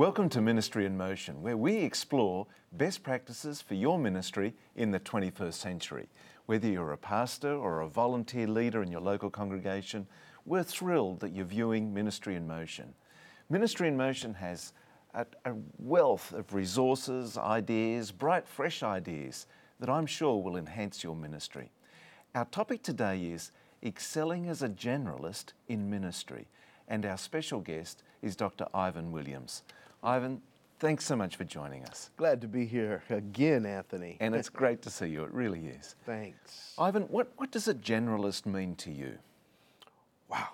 Welcome to Ministry in Motion, where we explore best practices for your ministry in the 21st century. Whether you're a pastor or a volunteer leader in your local congregation, we're thrilled that you're viewing Ministry in Motion. Ministry in Motion has a, a wealth of resources, ideas, bright, fresh ideas that I'm sure will enhance your ministry. Our topic today is excelling as a generalist in ministry, and our special guest is Dr. Ivan Williams. Ivan, thanks so much for joining us. Glad to be here again, Anthony. And it's great to see you, it really is. Thanks. Ivan, what, what does a generalist mean to you? Wow.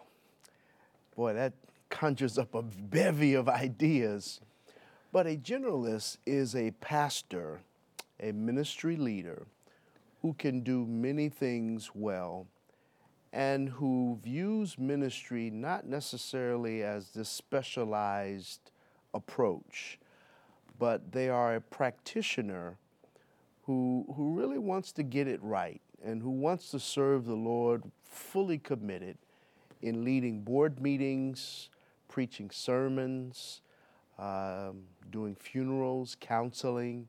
Boy, that conjures up a bevy of ideas. But a generalist is a pastor, a ministry leader who can do many things well and who views ministry not necessarily as this specialized approach, but they are a practitioner who, who really wants to get it right and who wants to serve the Lord fully committed in leading board meetings, preaching sermons, um, doing funerals, counseling.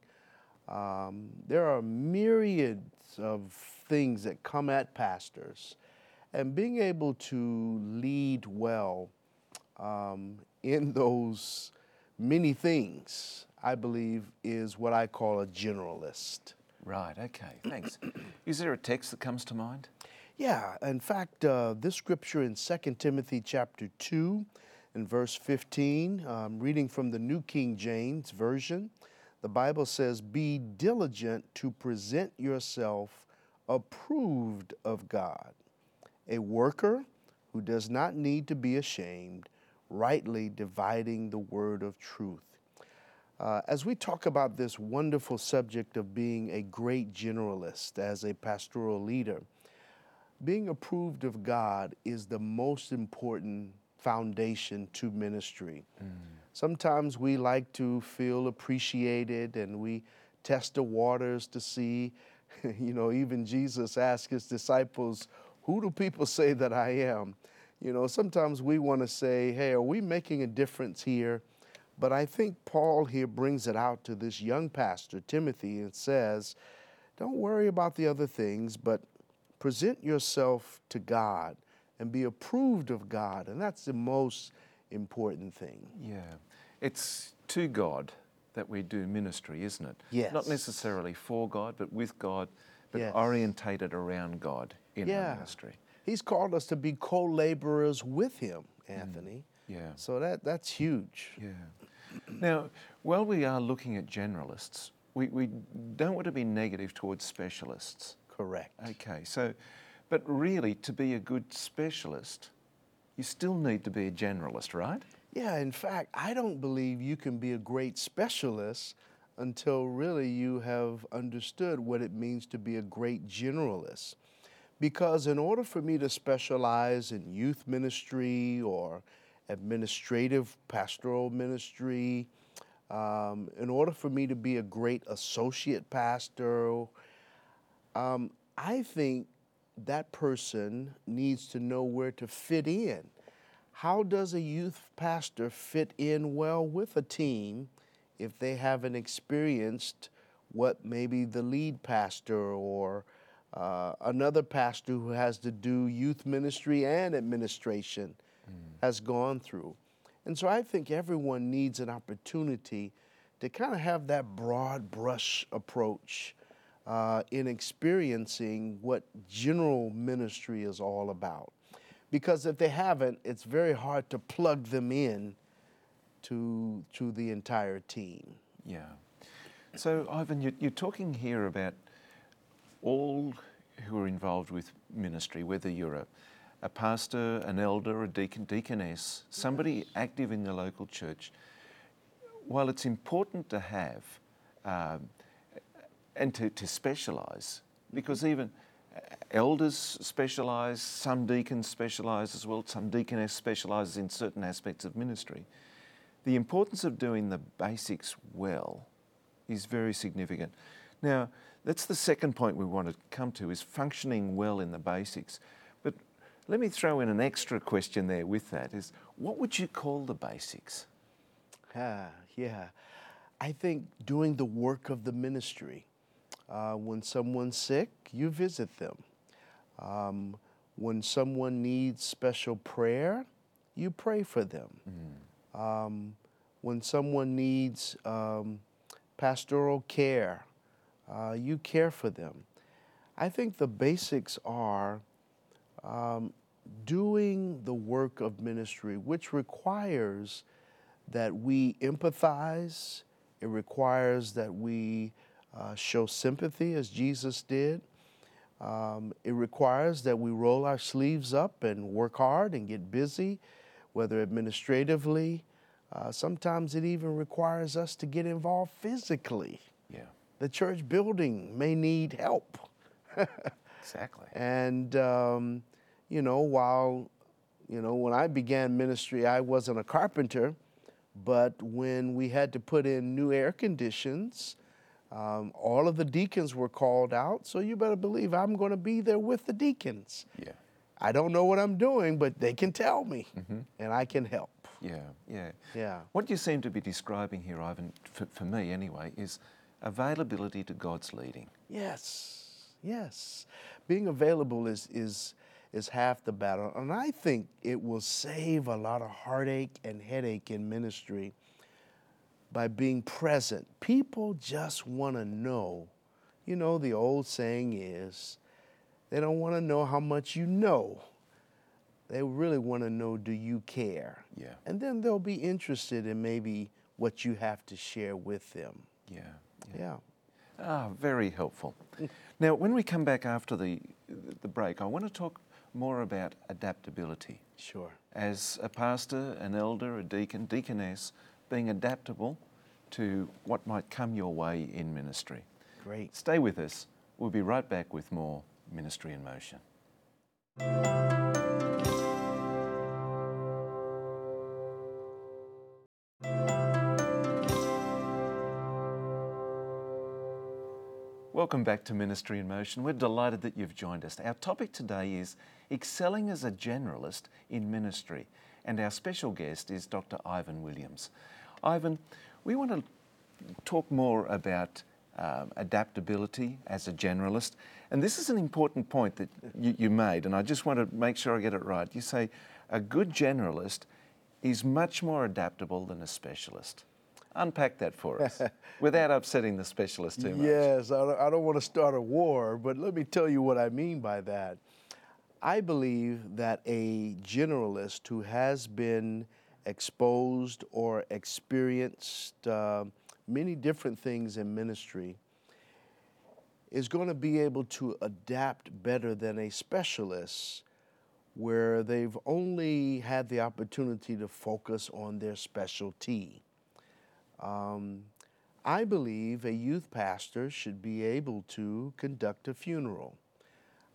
Um, there are myriads of things that come at pastors, and being able to lead well um, in those many things, I believe, is what I call a generalist. Right, okay, thanks. is there a text that comes to mind? Yeah, in fact, uh, this scripture in 2 Timothy chapter 2 and verse 15, um, reading from the New King James Version, the Bible says, Be diligent to present yourself approved of God, a worker who does not need to be ashamed, rightly dividing the word of truth. Uh, as we talk about this wonderful subject of being a great generalist as a pastoral leader, being approved of God is the most important foundation to ministry. Mm. Sometimes we like to feel appreciated and we test the waters to see, you know, even Jesus asked his disciples, Who do people say that I am? You know, sometimes we want to say, Hey, are we making a difference here? But I think Paul here brings it out to this young pastor, Timothy, and says, Don't worry about the other things, but present yourself to God and be approved of God. And that's the most important thing. Yeah. It's to God that we do ministry, isn't it? Yes. Not necessarily for God, but with God, but yes. orientated around God in yeah. our ministry. He's called us to be co laborers with Him, Anthony. Mm. Yeah. So that, that's huge. Yeah. Now, while we are looking at generalists, we, we don't want to be negative towards specialists. Correct. Okay, so, but really, to be a good specialist, you still need to be a generalist, right? Yeah, in fact, I don't believe you can be a great specialist until really you have understood what it means to be a great generalist. Because in order for me to specialize in youth ministry or administrative pastoral ministry, um, in order for me to be a great associate pastor, um, I think that person needs to know where to fit in. How does a youth pastor fit in well with a team if they haven't experienced what maybe the lead pastor or uh, another pastor who has to do youth ministry and administration mm. has gone through? And so I think everyone needs an opportunity to kind of have that broad brush approach uh, in experiencing what general ministry is all about. Because if they haven't, it's very hard to plug them in to, to the entire team. Yeah. So, Ivan, you're, you're talking here about all who are involved with ministry, whether you're a, a pastor, an elder, a deacon, deaconess, somebody active in the local church. While it's important to have um, and to, to specialise, because even elders specialise, some deacons specialise as well, some deaconess specialises in certain aspects of ministry. The importance of doing the basics well is very significant. Now, that's the second point we want to come to is functioning well in the basics. But let me throw in an extra question there with that is what would you call the basics? Ah, yeah. I think doing the work of the ministry. Uh, when someone's sick, you visit them. Um, when someone needs special prayer, you pray for them. Mm. Um, when someone needs um, pastoral care, uh, you care for them. I think the basics are um, doing the work of ministry, which requires that we empathize, it requires that we uh, show sympathy as Jesus did. Um, it requires that we roll our sleeves up and work hard and get busy, whether administratively. Uh, sometimes it even requires us to get involved physically. Yeah. The church building may need help. exactly. And, um, you know, while, you know, when I began ministry, I wasn't a carpenter, but when we had to put in new air conditions, um, all of the deacons were called out, so you better believe I'm going to be there with the deacons. Yeah. I don't know what I'm doing, but they can tell me, mm-hmm. and I can help. Yeah, yeah. Yeah. What you seem to be describing here, Ivan, for, for me anyway, is availability to God's leading. Yes, yes. Being available is, is, is half the battle. And I think it will save a lot of heartache and headache in ministry by being present. People just want to know. You know, the old saying is they don't want to know how much you know. They really want to know do you care? Yeah. And then they'll be interested in maybe what you have to share with them. Yeah. Yeah. yeah. Ah, very helpful. now, when we come back after the the break, I want to talk more about adaptability. Sure. As a pastor, an elder, a deacon, deaconess, being adaptable to what might come your way in ministry. Great. Stay with us. We'll be right back with more Ministry in Motion. Welcome back to Ministry in Motion. We're delighted that you've joined us. Our topic today is excelling as a generalist in ministry, and our special guest is Dr. Ivan Williams. Ivan, we want to talk more about um, adaptability as a generalist, and this is an important point that you, you made, and I just want to make sure I get it right. You say a good generalist is much more adaptable than a specialist. Unpack that for us without upsetting the specialist too much. Yes, I don't, want to start a war, but let me tell you what I mean by that. I believe that a generalist who has been exposed or experienced uh, many different things in ministry is going to be able to adapt better than a specialist where they've only had the opportunity to focus on their specialty. Um, I believe a youth pastor should be able to conduct a funeral.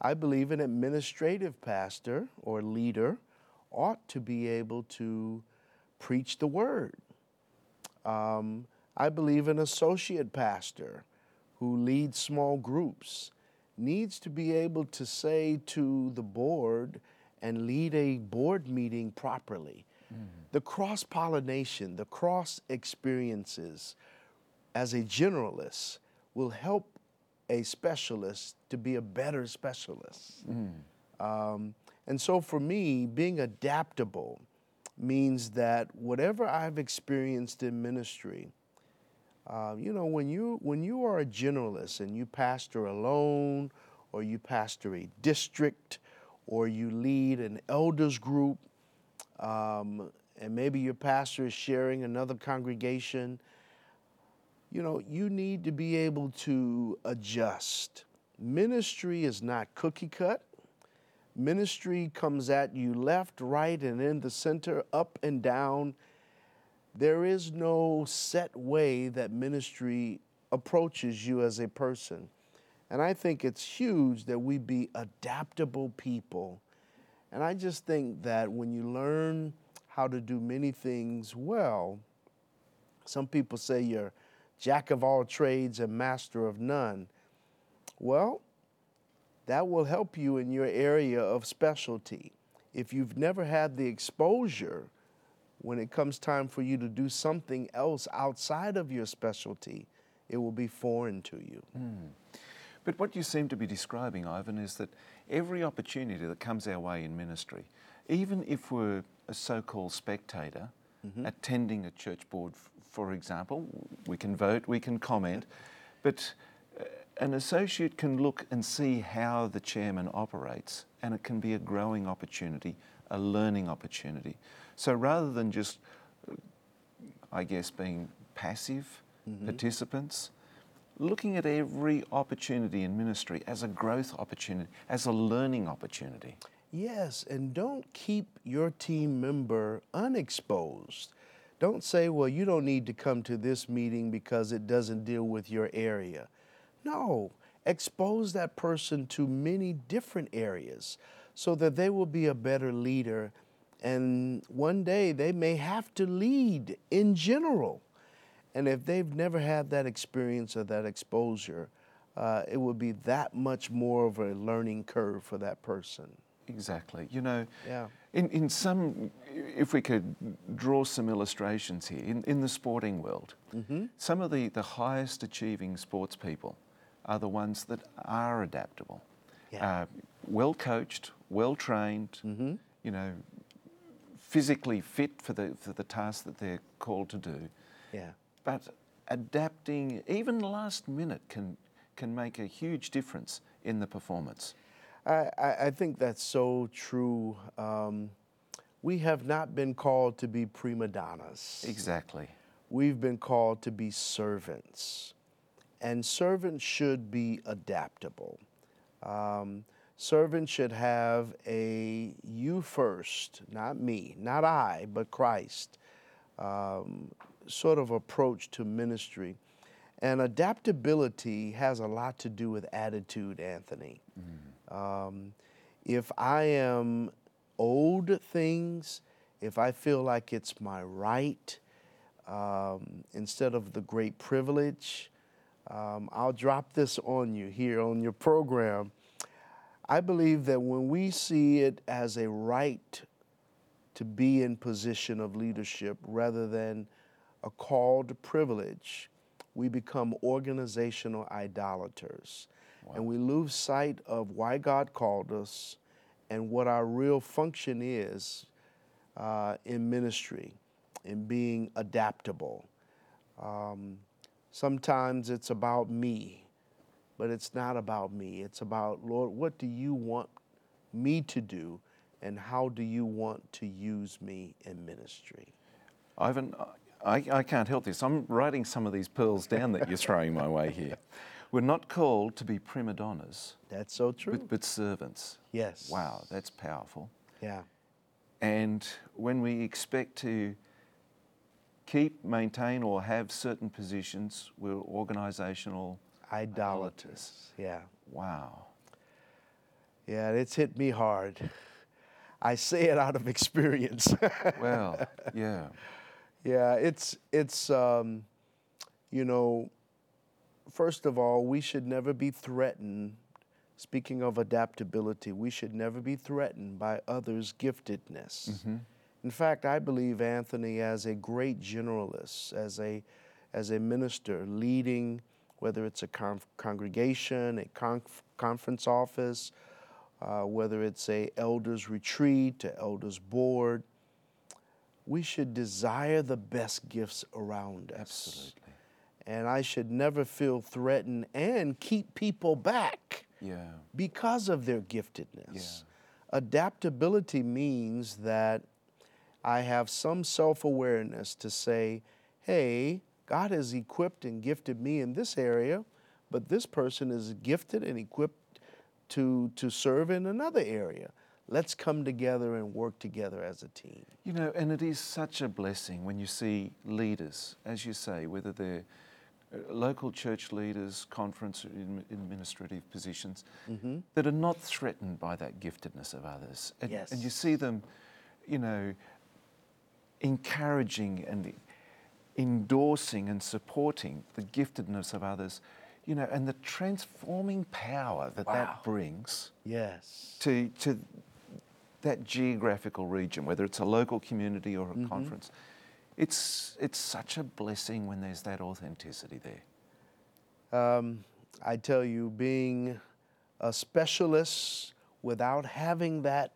I believe an administrative pastor or leader ought to be able to preach the word. Um, I believe an associate pastor who leads small groups needs to be able to say to the board and lead a board meeting properly. The cross pollination, the cross experiences as a generalist will help a specialist to be a better specialist. Mm. Um, and so for me, being adaptable means that whatever I've experienced in ministry, uh, you know, when you when you are a generalist and you pastor alone, or you pastor a district, or you lead an elders group, um, and maybe your pastor is sharing another congregation, you know, you need to be able to adjust. Ministry is not cookie cut. Ministry comes at you left, right, and in the center, up and down. There is no set way that ministry approaches you as a person. And I think it's huge that we be adaptable people. And I just think that when you learn how to do many things well, some people say you're jack of all trades and master of none. Well, that will help you in your area of specialty. If you've never had the exposure when it comes time for you to do something else outside of your specialty, it will be foreign to you. Hmm. But what you seem to be describing, Ivan, is that every opportunity that comes our way in ministry, even if we're a so called spectator, attending a church board, f- for example, we can vote, we can comment, but uh, an associate can look and see how the chairman operates, and it can be a growing opportunity, a learning opportunity. So rather than just, uh, I guess, being passive participants, looking at every opportunity in ministry as a growth opportunity, as a learning opportunity. Yes, and don't keep your team member unexposed. Don't say, well, you don't need to come to this meeting because it doesn't deal with your area. No, expose that person to many different areas so that they will be a better leader. And one day they may have to lead in general. And if they've never had that experience or that exposure, uh, it would be that much more of a learning curve for that person. Exactly. You know, Yeah. in, in some, if we could draw some illustrations here, in, in the sporting world, some of the, the highest achieving sports people are the ones that are adaptable, Yeah. uh, well coached, well trained, you know, physically fit for the, for the task that they're called to do. Yeah. But adapting, even last minute, can, can make a huge difference in the performance. I, I, think that's so true. Um, we have not been called to be prima donnas. Exactly. We've been called to be servants. And servants should be adaptable. Um, servants should have a you first, not me, not I, but Christ, um, sort of approach to ministry. And adaptability has a lot to do with attitude, Anthony. Um, if I am owed things, if I feel like it's my right, um, instead of the great privilege, um, I'll drop this on you here on your program. I believe that when we see it as a right to be in position of leadership rather than a called privilege, we become organizational idolaters. And we lose sight of why God called us and what our real function is uh, in ministry, in being adaptable. Um, sometimes it's about me, but it's not about me. It's about, Lord, what do you want me to do, and how do you want to use me in ministry? Ivan, I, I can't help this. I'm writing some of these pearls down that you're throwing my way here. We're not called to be prima donnas, That's so true. but, but servants. yes. Wow, that's powerful. Yeah. And when we expect to keep, maintain, or have certain positions, we're organisational. Idolaters. Yeah. Wow. Yeah, it's hit me hard. I say it out of experience. Well, yeah. yeah, it's it's um, you know, first of all, we should never be threatened. Speaking of adaptability, we should never be threatened by others' giftedness. In fact, I believe Anthony, as a great generalist, as a as a minister leading, whether it's a congregation, a conf- conference office, uh, whether it's a elders retreat, a elders board, we should desire the best gifts around us. Absolutely. And I should never feel threatened and keep people back Yeah. because of their giftedness. Yeah. Adaptability means that I have some self awareness to say, hey, God has equipped and gifted me in this area, but this person is gifted and equipped to, to serve in another area. Let's come together and work together as a team. You know, and it is such a blessing when you see leaders, as you say, whether they're uh, local church leaders, conference, administrative positions, that are not threatened by that giftedness of others. And, and you see them, you know, encouraging and endorsing and supporting the giftedness of others, you know, and the transforming power that Wow. that brings Yes. to, to that geographical region, whether it's a local community or a conference, it's, it's such a blessing when there's that authenticity there. Um, I tell you, being a specialist without having that,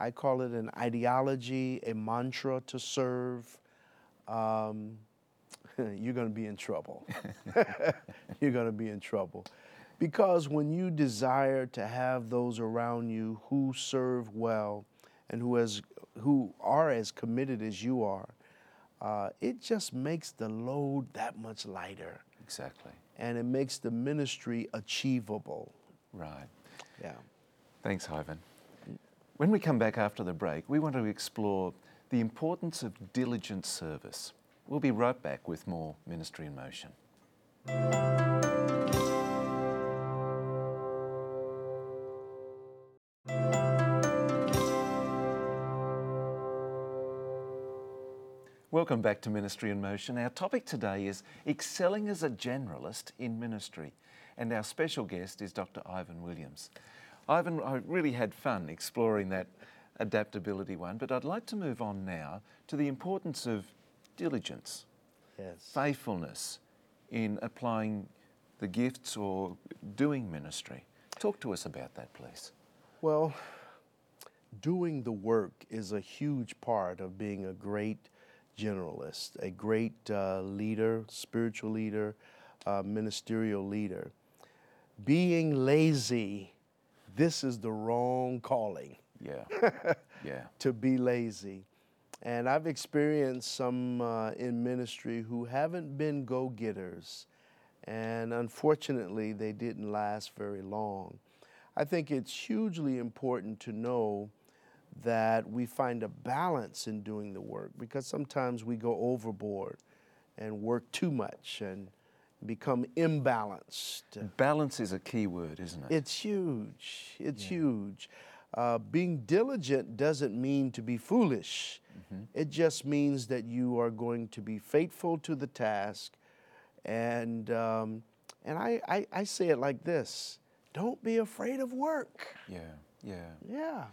I call it an ideology, a mantra to serve, um, you're going to be in trouble. you're going to be in trouble. Because when you desire to have those around you who serve well and who, has, who are as committed as you are, uh, it just makes the load that much lighter Exactly. and it makes the ministry achievable. Right. Yeah. Thanks, Ivan. When we come back after the break, we want to explore the importance of diligent service. We'll be right back with more Ministry in Motion. Welcome back to Ministry in Motion. Our topic today is excelling as a generalist in ministry, and our special guest is Dr. Ivan Williams. Ivan, I really had fun exploring that adaptability one, but I'd like to move on now to the importance of diligence, Yes. faithfulness in applying the gifts or doing ministry. Talk to us about that, please. Well, doing the work is a huge part of being a great generalist, a great uh, leader, spiritual leader, uh, ministerial leader. Being lazy, this is the wrong calling Yeah. yeah. to be lazy. And I've experienced some uh, in ministry who haven't been go getters. And unfortunately, they didn't last very long. I think it's hugely important to know that we find a balance in doing the work because sometimes we go overboard and work too much and become imbalanced. Balance is a key word, isn't it? It's huge. It's huge. Uh, being diligent doesn't mean to be foolish. It just means that you are going to be faithful to the task. And, um, and I, I, I say it like this don't be afraid of work. yeah. Yeah. Yeah.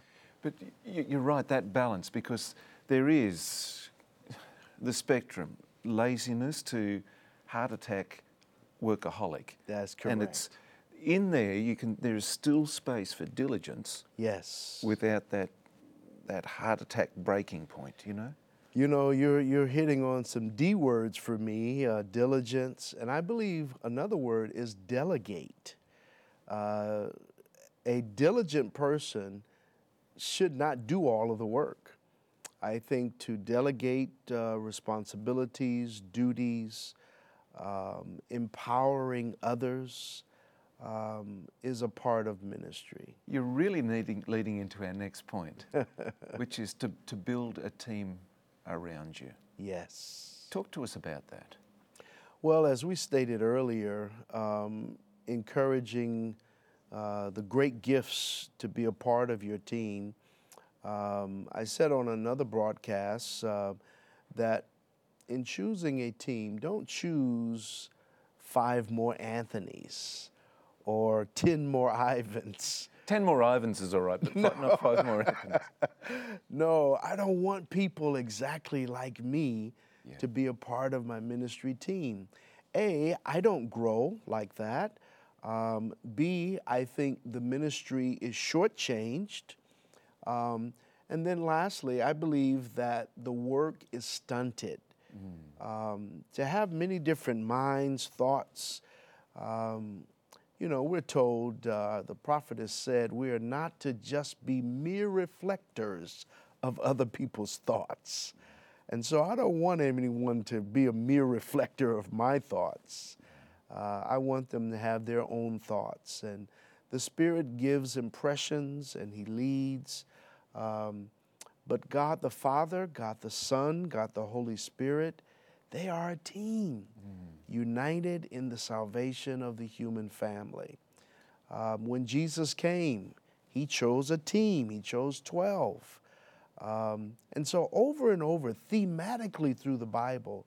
But you're right, that balance, because there is the spectrum laziness to heart attack workaholic. That's correct. And it's in there, you can, there is still space for diligence Yes. without that, that heart attack breaking point, you know? You know, you're, you're hitting on some D words for me uh, diligence, and I believe another word is delegate. Uh, a diligent person should not do all of the work. I think to delegate uh, responsibilities, duties, um, empowering others um, is a part of ministry. You're really needing, leading into our next point, which is to, to build a team around you. Yes. Talk to us about that. Well, as we stated earlier, um, encouraging uh, the great gifts to be a part of your team. Um, I said on another broadcast uh, that in choosing a team, don't choose five more Anthonys or 10 more Ivans. Ten more Ivans is all right, but fi- not five more Anthonys. No, I don't want people exactly like me Yeah. to be a part of my ministry team. A, I don't grow like that. Um, B, I think the ministry is shortchanged. Um, and then lastly, I believe that the work is stunted. Um, to have many different minds, thoughts, um, you know, we're told, uh, the prophet has said, we are not to just be mere reflectors of other people's thoughts. And so I don't want anyone to be a mere reflector of my thoughts. Uh, I want them to have their own thoughts. And the Spirit gives impressions and He leads. Um, but God the Father, God the Son, God the Holy Spirit, they are a team united in the salvation of the human family. Um, when Jesus came, He chose a team, He chose 12. Um, and so, over and over, thematically through the Bible,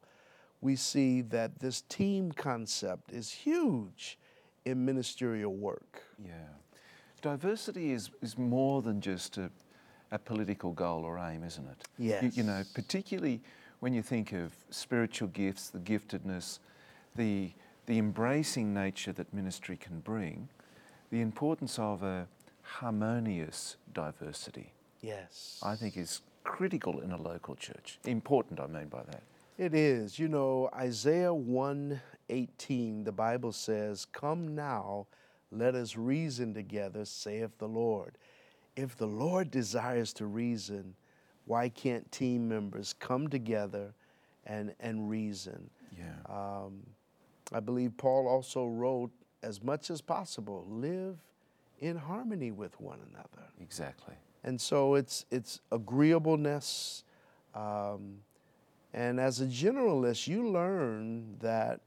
we see that this team concept is huge in ministerial work. Yeah. Diversity is, is more than just a, a political goal or aim, isn't it? Yes. You, you know, particularly when you think of spiritual gifts, the giftedness, the, the embracing nature that ministry can bring, the importance of a harmonious diversity, Yes. I think is critical in a local church. Important, I mean by that. It is. You know, Isaiah 118, the Bible says, Come now, let us reason together, saith the Lord. If the Lord desires to reason, why can't team members come together and, and reason? Yeah. Um, I believe Paul also wrote, as much as possible, live in harmony with one another. exactly. And so it's it's agreeableness, um, and as a generalist, you learn that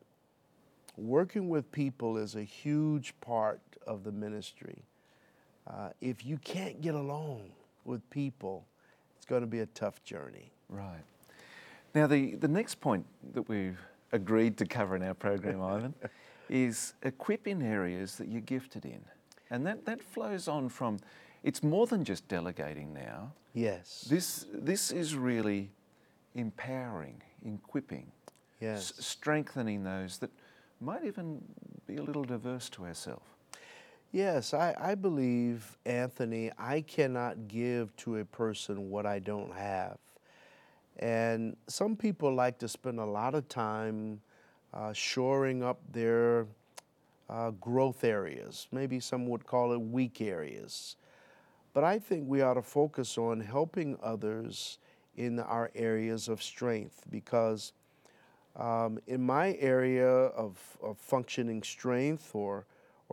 working with people is a huge part of the ministry. Uh, if you can't get along with people, it's going to be a tough journey. Right. Now, the, the next point that we've agreed to cover in our program, Ivan, is equip in areas that you're gifted in. And that, that flows on from, it's more than just delegating now. Yes. This, this is really empowering, equipping, yes. s- strengthening those that might even be a little diverse to ourselves. Yes, I, I believe, Anthony, I cannot give to a person what I don't have. And some people like to spend a lot of time uh, shoring up their uh, growth areas. Maybe some would call it weak areas. But I think we ought to focus on helping others in our areas of strength because um, in my area of, of functioning strength or,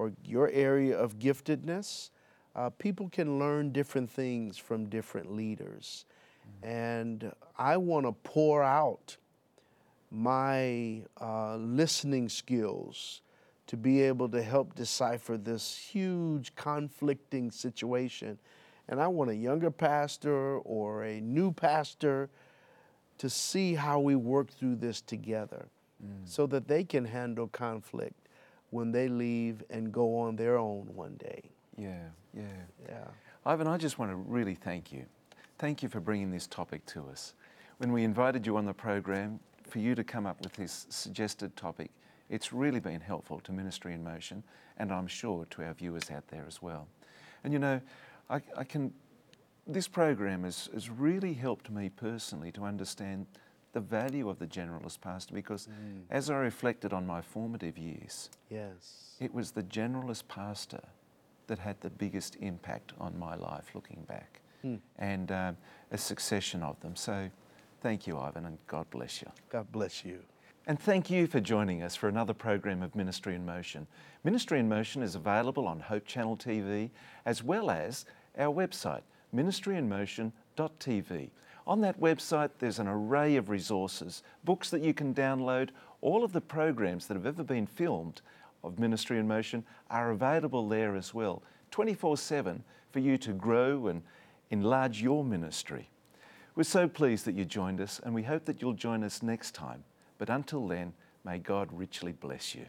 or your area of giftedness, uh, people can learn different things from different leaders. And I want to pour out my uh, listening skills to be able to help decipher this huge conflicting situation. And I want a younger pastor or a new pastor to see how we work through this together so that they can handle conflict when they leave and go on their own one day. Yeah, yeah. Yeah. Ivan, I just want to really thank you. Thank you for bringing this topic to us. When we invited you on the program, for you to come up with this suggested topic, it's really been helpful to Ministry in Motion, and I'm sure to our viewers out there as well. And you know, I, I can, this program has, has really helped me personally to understand the value of the generalist pastor because as I reflected on my formative years, Yes. it was the generalist pastor that had the biggest impact on my life looking back, and um, a succession of them. So thank you, Ivan, and God bless you. God bless you. And thank you for joining us for another program of Ministry in Motion. Ministry in Motion is available on Hope Channel TV as well as our website, ministryinmotion.tv. On that website, there's an array of resources, books that you can download. All of the programs that have ever been filmed of Ministry in Motion are available there as well, 24 7 for you to grow and enlarge your ministry. We're so pleased that you joined us, and we hope that you'll join us next time. But until then, may God richly bless you.